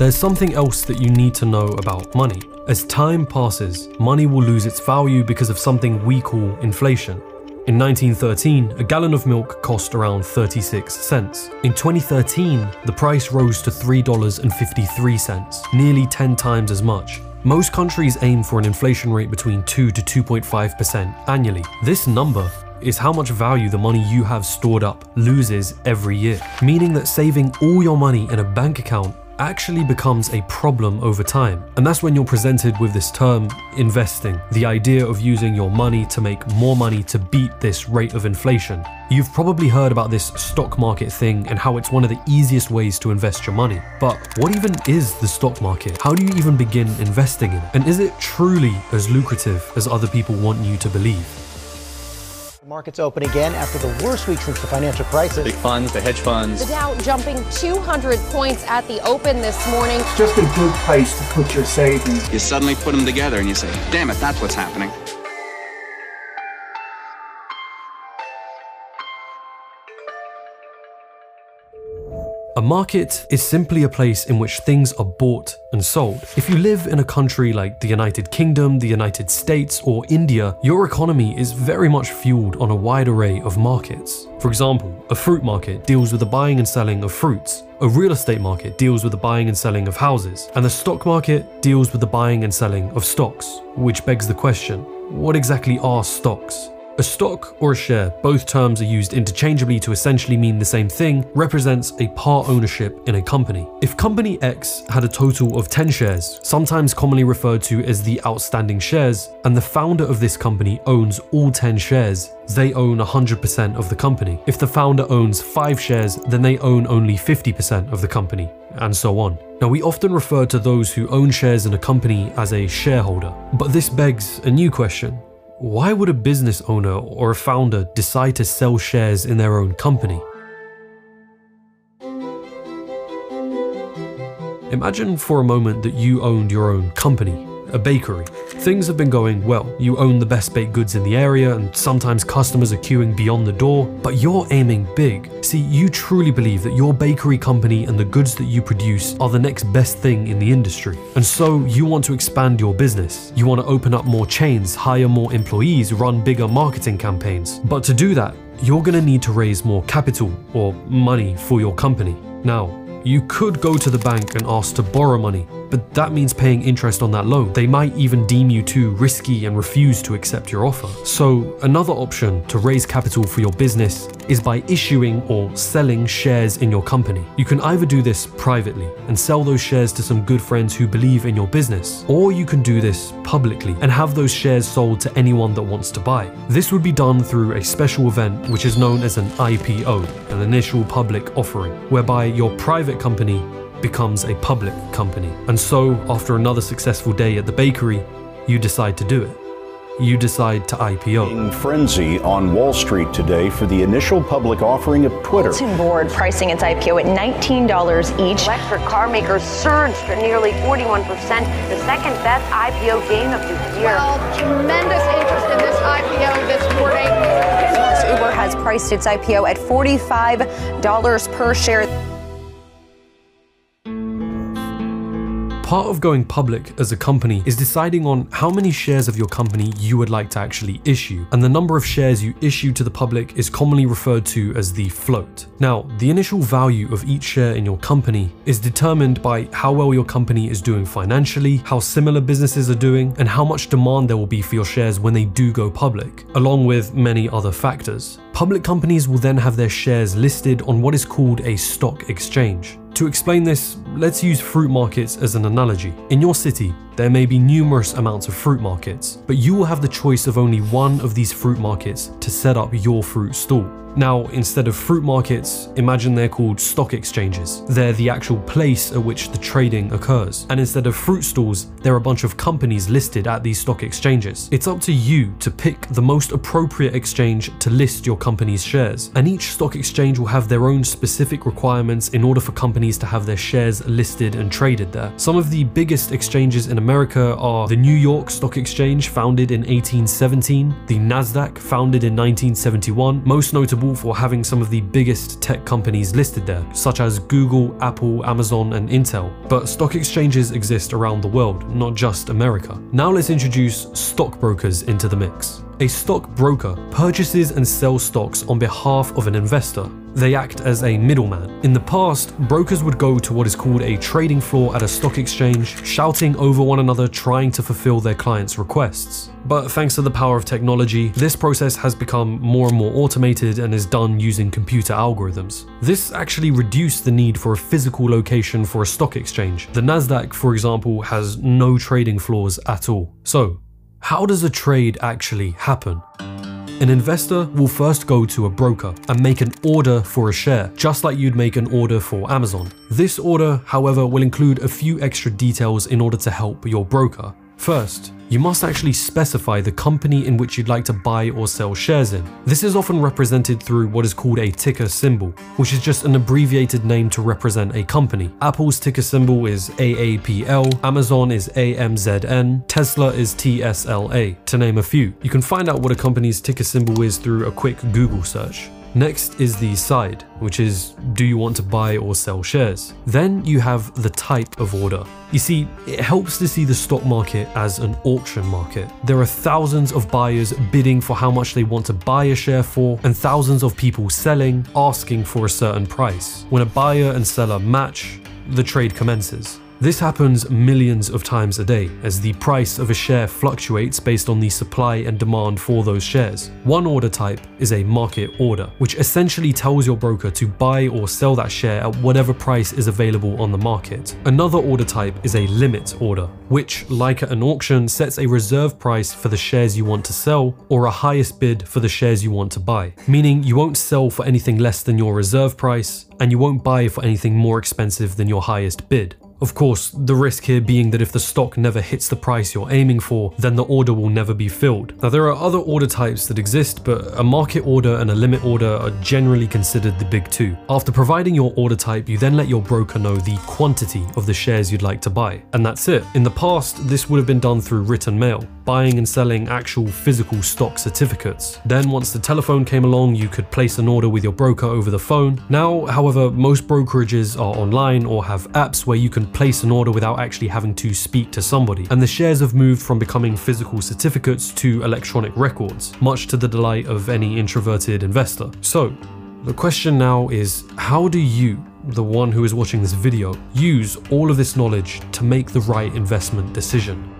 there's something else that you need to know about money. As time passes, money will lose its value because of something we call inflation. In 1913, a gallon of milk cost around 36 cents. In 2013, the price rose to $3.53, nearly 10 times as much. Most countries aim for an inflation rate between 2 to 2.5% annually. This number is how much value the money you have stored up loses every year, meaning that saving all your money in a bank account actually becomes a problem over time. And that's when you're presented with this term, investing, the idea of using your money to make more money to beat this rate of inflation. You've probably heard about this stock market thing and how it's one of the easiest ways to invest your money. But what even is the stock market? How do you even begin investing in it? And is it truly as lucrative as other people want you to believe? Markets open again after the worst week since the financial crisis. Big funds, the hedge funds. The Dow jumping 200 points at the open this morning. It's just a good place to put your savings. You suddenly put them together and you say, damn it, that's what's happening. A market is simply a place in which things are bought and sold. If you live in a country like the United Kingdom, the United States, or India, your economy is very much fueled on a wide array of markets. For example, a fruit market deals with the buying and selling of fruits. A real estate market deals with the buying and selling of houses, and the stock market deals with the buying and selling of stocks, which begs the question what exactly are stocks? A stock or a share, both terms are used interchangeably to essentially mean the same thing, represents a part ownership in a company. If company X had a total of 10 shares, sometimes commonly referred to as the outstanding shares, and the founder of this company owns all 10 shares, they own 100% of the company. If the founder owns 5 shares, then they own only 50% of the company, and so on. Now, we often refer to those who own shares in a company as a shareholder, but this begs a new question. Why would a business owner or a founder decide to sell shares in their own company? Imagine for a moment that you owned your own company, a bakery. Things have been going well. You own the best baked goods in the area, and sometimes customers are queuing beyond the door, but you're aiming big. See, you truly believe that your bakery company and the goods that you produce are the next best thing in the industry. And so you want to expand your business. You want to open up more chains, hire more employees, run bigger marketing campaigns. But to do that, you're going to need to raise more capital or money for your company. Now, you could go to the bank and ask to borrow money, but that means paying interest on that loan. They might even deem you too risky and refuse to accept your offer. So, another option to raise capital for your business is by issuing or selling shares in your company. You can either do this privately and sell those shares to some good friends who believe in your business, or you can do this publicly and have those shares sold to anyone that wants to buy. This would be done through a special event which is known as an IPO, an initial public offering, whereby your private company becomes a public company. And so, after another successful day at the bakery, you decide to do it. You decide to IPO. In Frenzy on Wall Street today for the initial public offering of Twitter. Bulletin board pricing its IPO at $19 each. Electric car makers surged to nearly 41%, the second best IPO gain of the year. Well, tremendous interest in this IPO this morning. Uber has priced its IPO at $45 per share. Part of going public as a company is deciding on how many shares of your company you would like to actually issue, and the number of shares you issue to the public is commonly referred to as the float. Now, the initial value of each share in your company is determined by how well your company is doing financially, how similar businesses are doing, and how much demand there will be for your shares when they do go public, along with many other factors. Public companies will then have their shares listed on what is called a stock exchange. To explain this, let's use fruit markets as an analogy. In your city, there may be numerous amounts of fruit markets, but you will have the choice of only one of these fruit markets to set up your fruit stall. Now, instead of fruit markets, imagine they're called stock exchanges. They're the actual place at which the trading occurs. And instead of fruit stalls, there are a bunch of companies listed at these stock exchanges. It's up to you to pick the most appropriate exchange to list your company's shares. And each stock exchange will have their own specific requirements in order for companies to have their shares listed and traded there. Some of the biggest exchanges in America are the New York Stock Exchange, founded in 1817, the NASDAQ, founded in 1971, most notable for having some of the biggest tech companies listed there, such as Google, Apple, Amazon, and Intel. But stock exchanges exist around the world, not just America. Now let's introduce stockbrokers into the mix. A stockbroker purchases and sells stocks on behalf of an investor. They act as a middleman. In the past, brokers would go to what is called a trading floor at a stock exchange, shouting over one another, trying to fulfill their clients' requests. But thanks to the power of technology, this process has become more and more automated and is done using computer algorithms. This actually reduced the need for a physical location for a stock exchange. The NASDAQ, for example, has no trading floors at all. So, how does a trade actually happen? An investor will first go to a broker and make an order for a share, just like you'd make an order for Amazon. This order, however, will include a few extra details in order to help your broker. First, you must actually specify the company in which you'd like to buy or sell shares in. This is often represented through what is called a ticker symbol, which is just an abbreviated name to represent a company. Apple's ticker symbol is AAPL, Amazon is AMZN, Tesla is TSLA, to name a few. You can find out what a company's ticker symbol is through a quick Google search. Next is the side, which is do you want to buy or sell shares? Then you have the type of order. You see, it helps to see the stock market as an auction market. There are thousands of buyers bidding for how much they want to buy a share for, and thousands of people selling, asking for a certain price. When a buyer and seller match, the trade commences. This happens millions of times a day as the price of a share fluctuates based on the supply and demand for those shares. One order type is a market order, which essentially tells your broker to buy or sell that share at whatever price is available on the market. Another order type is a limit order, which, like at an auction, sets a reserve price for the shares you want to sell or a highest bid for the shares you want to buy, meaning you won't sell for anything less than your reserve price and you won't buy for anything more expensive than your highest bid. Of course, the risk here being that if the stock never hits the price you're aiming for, then the order will never be filled. Now, there are other order types that exist, but a market order and a limit order are generally considered the big two. After providing your order type, you then let your broker know the quantity of the shares you'd like to buy. And that's it. In the past, this would have been done through written mail, buying and selling actual physical stock certificates. Then, once the telephone came along, you could place an order with your broker over the phone. Now, however, most brokerages are online or have apps where you can place an order without actually having to speak to somebody. And the shares have moved from becoming physical certificates to electronic records, much to the delight of any introverted investor. So, the question now is how do you, the one who is watching this video, use all of this knowledge to make the right investment decision?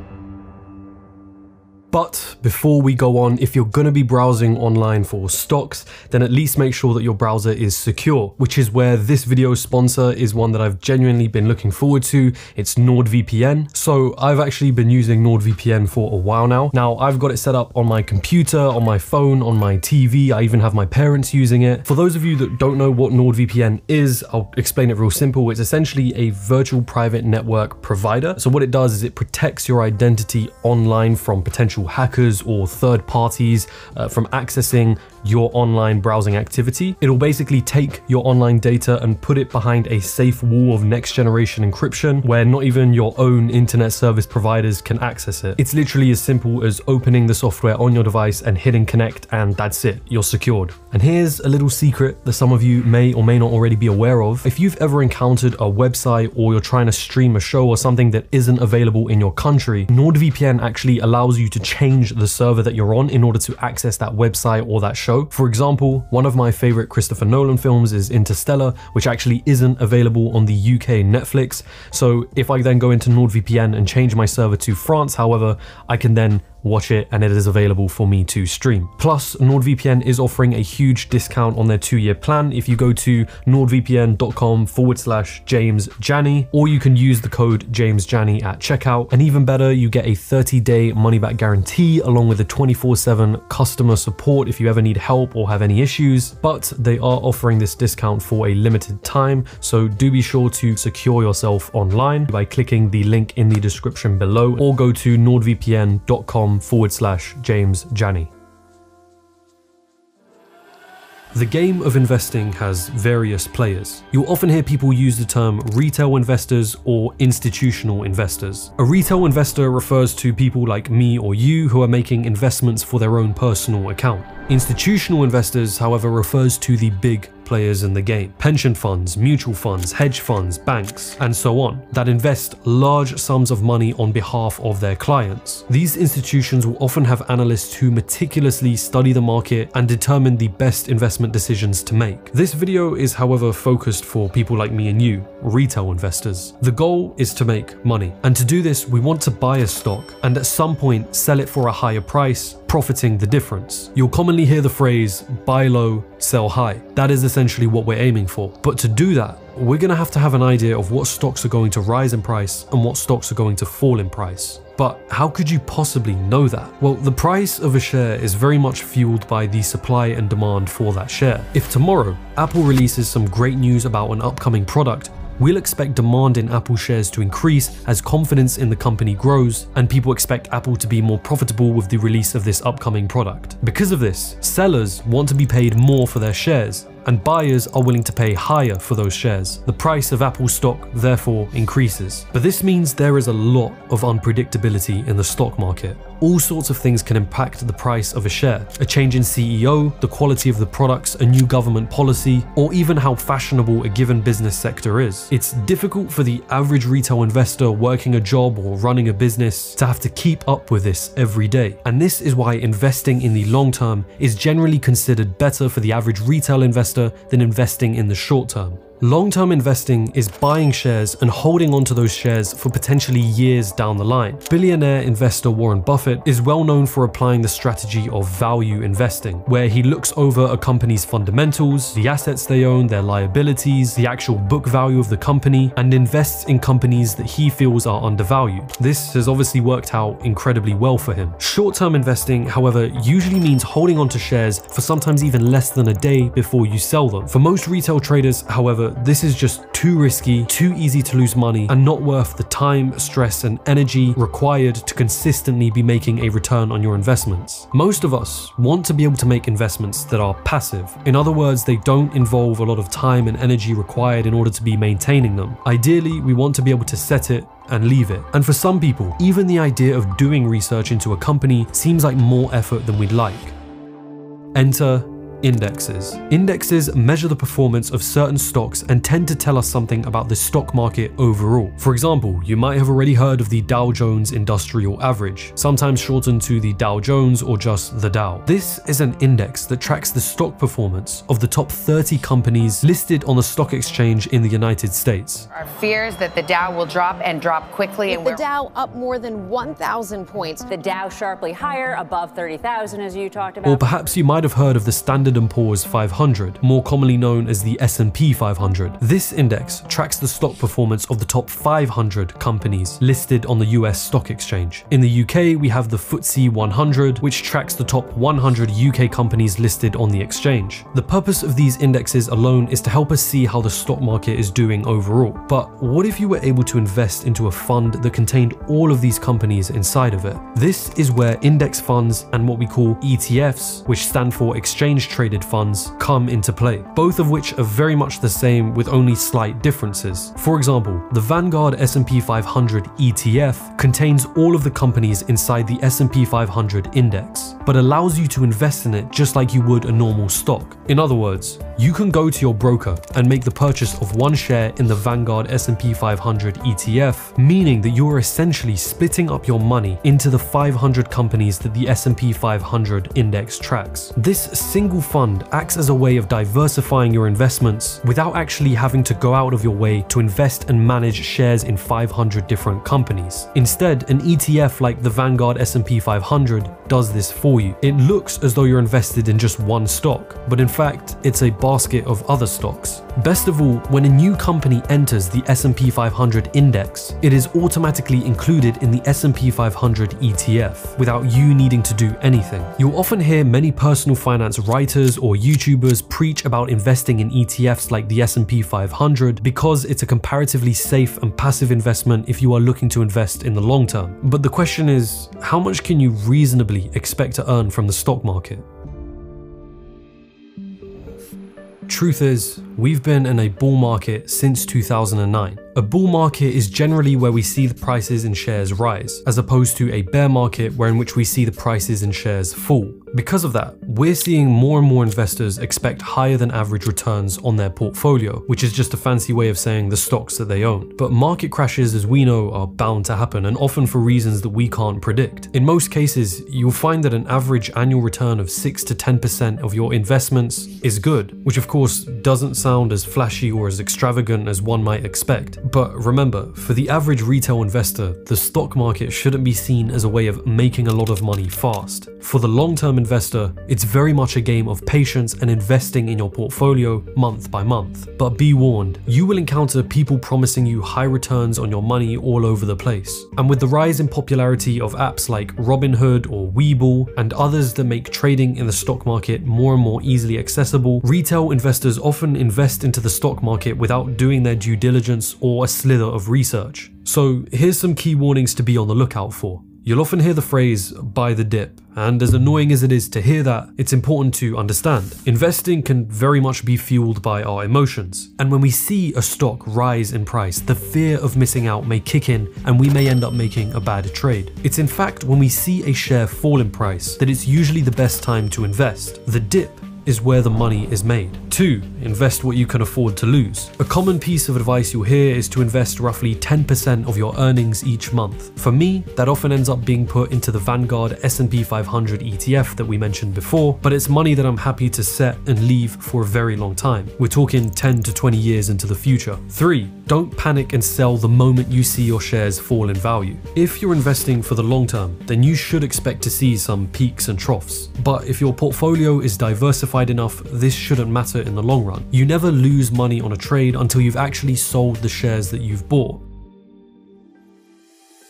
But before we go on, if you're going to be browsing online for stocks, then at least make sure that your browser is secure, which is where this video sponsor is one that I've genuinely been looking forward to. It's NordVPN. So I've actually been using NordVPN for a while now. Now I've got it set up on my computer, on my phone, on my TV. I even have my parents using it. For those of you that don't know what NordVPN is, I'll explain it real simple. It's essentially a virtual private network provider. So what it does is it protects your identity online from potential hackers or third parties uh, from accessing your online browsing activity. It'll basically take your online data and put it behind a safe wall of next generation encryption where not even your own internet service providers can access it. It's literally as simple as opening the software on your device and hitting connect and that's it, you're secured. And here's a little secret that some of you may or may not already be aware of. If you've ever encountered a website or you're trying to stream a show or something that isn't available in your country, NordVPN actually allows you to change the server that you're on in order to access that website or that show show. For example, one of my favorite Christopher Nolan films is Interstellar, which actually isn't available on the UK Netflix. So if I then go into NordVPN and change my server to France, however, I can then watch it and it is available for me to stream. Plus, NordVPN is offering a huge discount on their two-year plan if you go to nordvpn.com forward slash James Jani, or you can use the code James Jani at checkout. And even better, you get a 30-day money-back guarantee along with a 24-7 customer support if you ever need help or have any issues. But they are offering this discount for a limited time, so do be sure to secure yourself online by clicking the link in the description below or go to nordvpn.com forward slash James Jani. The game of investing has various players. You'll often hear people use the term retail investors or institutional investors. A retail investor refers to people like me or you who are making investments for their own personal account. Institutional investors, however, refers to the big players in the game pension funds, mutual funds, hedge funds, banks, and so on that invest large sums of money on behalf of their clients. These institutions will often have analysts who meticulously study the market and determine the best investment decisions to make. This video is, however, focused for people like me and you, retail investors. The goal is to make money, and to do this, we want to buy a stock and at some point sell it for a higher price profiting the difference. You'll commonly hear the phrase buy low, sell high. That is essentially what we're aiming for. But to do that, we're going to have to have an idea of what stocks are going to rise in price and what stocks are going to fall in price. But how could you possibly know that? Well, the price of a share is very much fueled by the supply and demand for that share. If tomorrow Apple releases some great news about an upcoming product, we'll expect demand in Apple shares to increase as confidence in the company grows and people expect Apple to be more profitable with the release of this upcoming product. Because of this, sellers want to be paid more for their shares and buyers are willing to pay higher for those shares. The price of Apple stock therefore increases. But this means there is a lot of unpredictability in the stock market. All sorts of things can impact the price of a share. A change in CEO, the quality of the products, a new government policy, or even how fashionable a given business sector is. It's difficult for the average retail investor working a job or running a business to have to keep up with this every day. And this is why investing in the long term is generally considered better for the average retail investor than investing in the short term. Long term investing is buying shares and holding onto those shares for potentially years down the line. Billionaire investor Warren Buffett is well known for applying the strategy of value investing, where he looks over a company's fundamentals, the assets they own, their liabilities, the actual book value of the company, and invests in companies that he feels are undervalued. This has obviously worked out incredibly well for him. Short term investing, however, usually means holding onto shares for sometimes even less than a day before you sell them. For most retail traders, however, this is just too risky, too easy to lose money, and not worth the time, stress, and energy required to consistently be making a return on your investments. Most of us want to be able to make investments that are passive. In other words, they don't involve a lot of time and energy required in order to be maintaining them. Ideally, we want to be able to set it and leave it. And for some people, even the idea of doing research into a company seems like more effort than we'd like. Enter Indexes. Indexes measure the performance of certain stocks and tend to tell us something about the stock market overall. For example, you might have already heard of the Dow Jones Industrial Average, sometimes shortened to the Dow Jones or just the Dow. This is an index that tracks the stock performance of the top 30 companies listed on the stock exchange in the United States. Our fears that the Dow will drop and drop quickly. With the Dow up more than 1,000 points. The Dow sharply higher, above 30,000 as you talked about. Or perhaps you might have heard of the Standard & Poor's 500, more commonly known as the S&P 500. This index tracks the stock performance of the top 500 companies listed on the US stock exchange. In the UK, we have the FTSE 100, which tracks the top 100 UK companies listed on the exchange. The purpose of these indexes alone is to help us see how the stock market is doing overall. But what if you were able to invest into a fund that contained all of these companies inside of it? This is where index funds and what we call ETFs, which stand for exchange traded funds, come into play, both of which are very much the same with only slight differences. For example, the Vanguard S&P 500 ETF contains all of the companies inside the S&P 500 index, but allows you to invest in it just like you would a normal stock. In other words, you can go to your broker and make the purchase of one share in the Vanguard S&P 500 ETF, meaning that you are essentially splitting up your money into the 500 companies that the S&P 500 index tracks. This single fund acts as a way of diversifying your investments without actually having to go out of your way to invest and manage shares in 500 different companies. Instead, an ETF like the Vanguard S&P 500 does this for you. It looks as though you're invested in just one stock, but in fact, it's a basket of other stocks. Best of all, when a new company enters the S&P 500 index, it is automatically included in the S&P 500 ETF without you needing to do anything. You'll often hear many personal finance writers or YouTubers preach about investing in ETFs like the S&P 500 because it's a comparatively safe and passive investment if you are looking to invest in the long term. But the question is, how much can you reasonably expect to earn from the stock market? truth is, we've been in a bull market since 2009. A bull market is generally where we see the prices in shares rise, as opposed to a bear market where in which we see the prices in shares fall. Because of that, we're seeing more and more investors expect higher than average returns on their portfolio, which is just a fancy way of saying the stocks that they own. But market crashes, as we know, are bound to happen, and often for reasons that we can't predict. In most cases, you'll find that an average annual return of 6 to 10% of your investments is good, which of course doesn't sound as flashy or as extravagant as one might expect. But remember, for the average retail investor, the stock market shouldn't be seen as a way of making a lot of money fast. For the long term investor, it's very much a game of patience and investing in your portfolio month by month. But be warned, you will encounter people promising you high returns on your money all over the place. And with the rise in popularity of apps like Robinhood or Webull and others that make trading in the stock market more and more easily accessible, retail investors often invest into the stock market without doing their due diligence or a slither of research. So here's some key warnings to be on the lookout for. You'll often hear the phrase buy the dip, and as annoying as it is to hear that, it's important to understand. Investing can very much be fueled by our emotions, and when we see a stock rise in price, the fear of missing out may kick in and we may end up making a bad trade. It's in fact when we see a share fall in price that it's usually the best time to invest. The dip is where the money is made. 2. Invest what you can afford to lose. A common piece of advice you'll hear is to invest roughly 10% of your earnings each month. For me, that often ends up being put into the Vanguard S&P 500 ETF that we mentioned before, but it's money that I'm happy to set and leave for a very long time. We're talking 10 to 20 years into the future. 3. Don't panic and sell the moment you see your shares fall in value. If you're investing for the long term, then you should expect to see some peaks and troughs. But if your portfolio is diversified enough, this shouldn't matter in the long run. You never lose money on a trade until you've actually sold the shares that you've bought.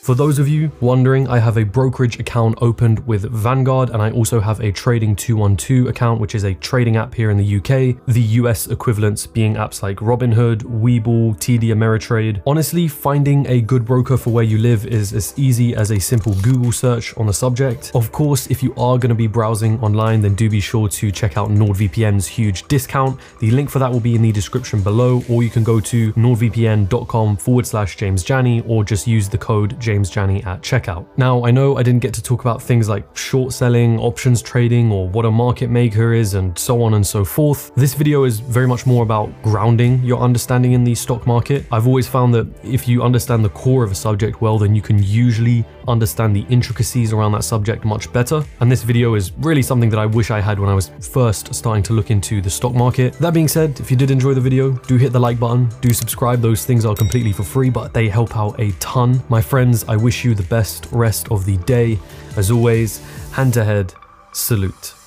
For those of you wondering, I have a brokerage account opened with Vanguard and I also have a Trading 212 account, which is a trading app here in the UK, the US equivalents being apps like Robinhood, Webull, TD Ameritrade. Honestly, finding a good broker for where you live is as easy as a simple Google search on the subject. Of course, if you are going to be browsing online, then do be sure to check out NordVPN's huge discount. The link for that will be in the description below, or you can go to nordvpn.com forward slash James Jani or just use the code Jani at checkout. Now, I know I didn't get to talk about things like short selling, options trading, or what a market maker is, and so on and so forth. This video is very much more about grounding your understanding in the stock market. I've always found that if you understand the core of a subject well, then you can usually understand the intricacies around that subject much better. And this video is really something that I wish I had when I was first starting to look into the stock market. That being said, if you did enjoy the video, do hit the like button, do subscribe. Those things are completely for free, but they help out a ton. My friends, I wish you the best rest of the day. As always, hand to head, salute.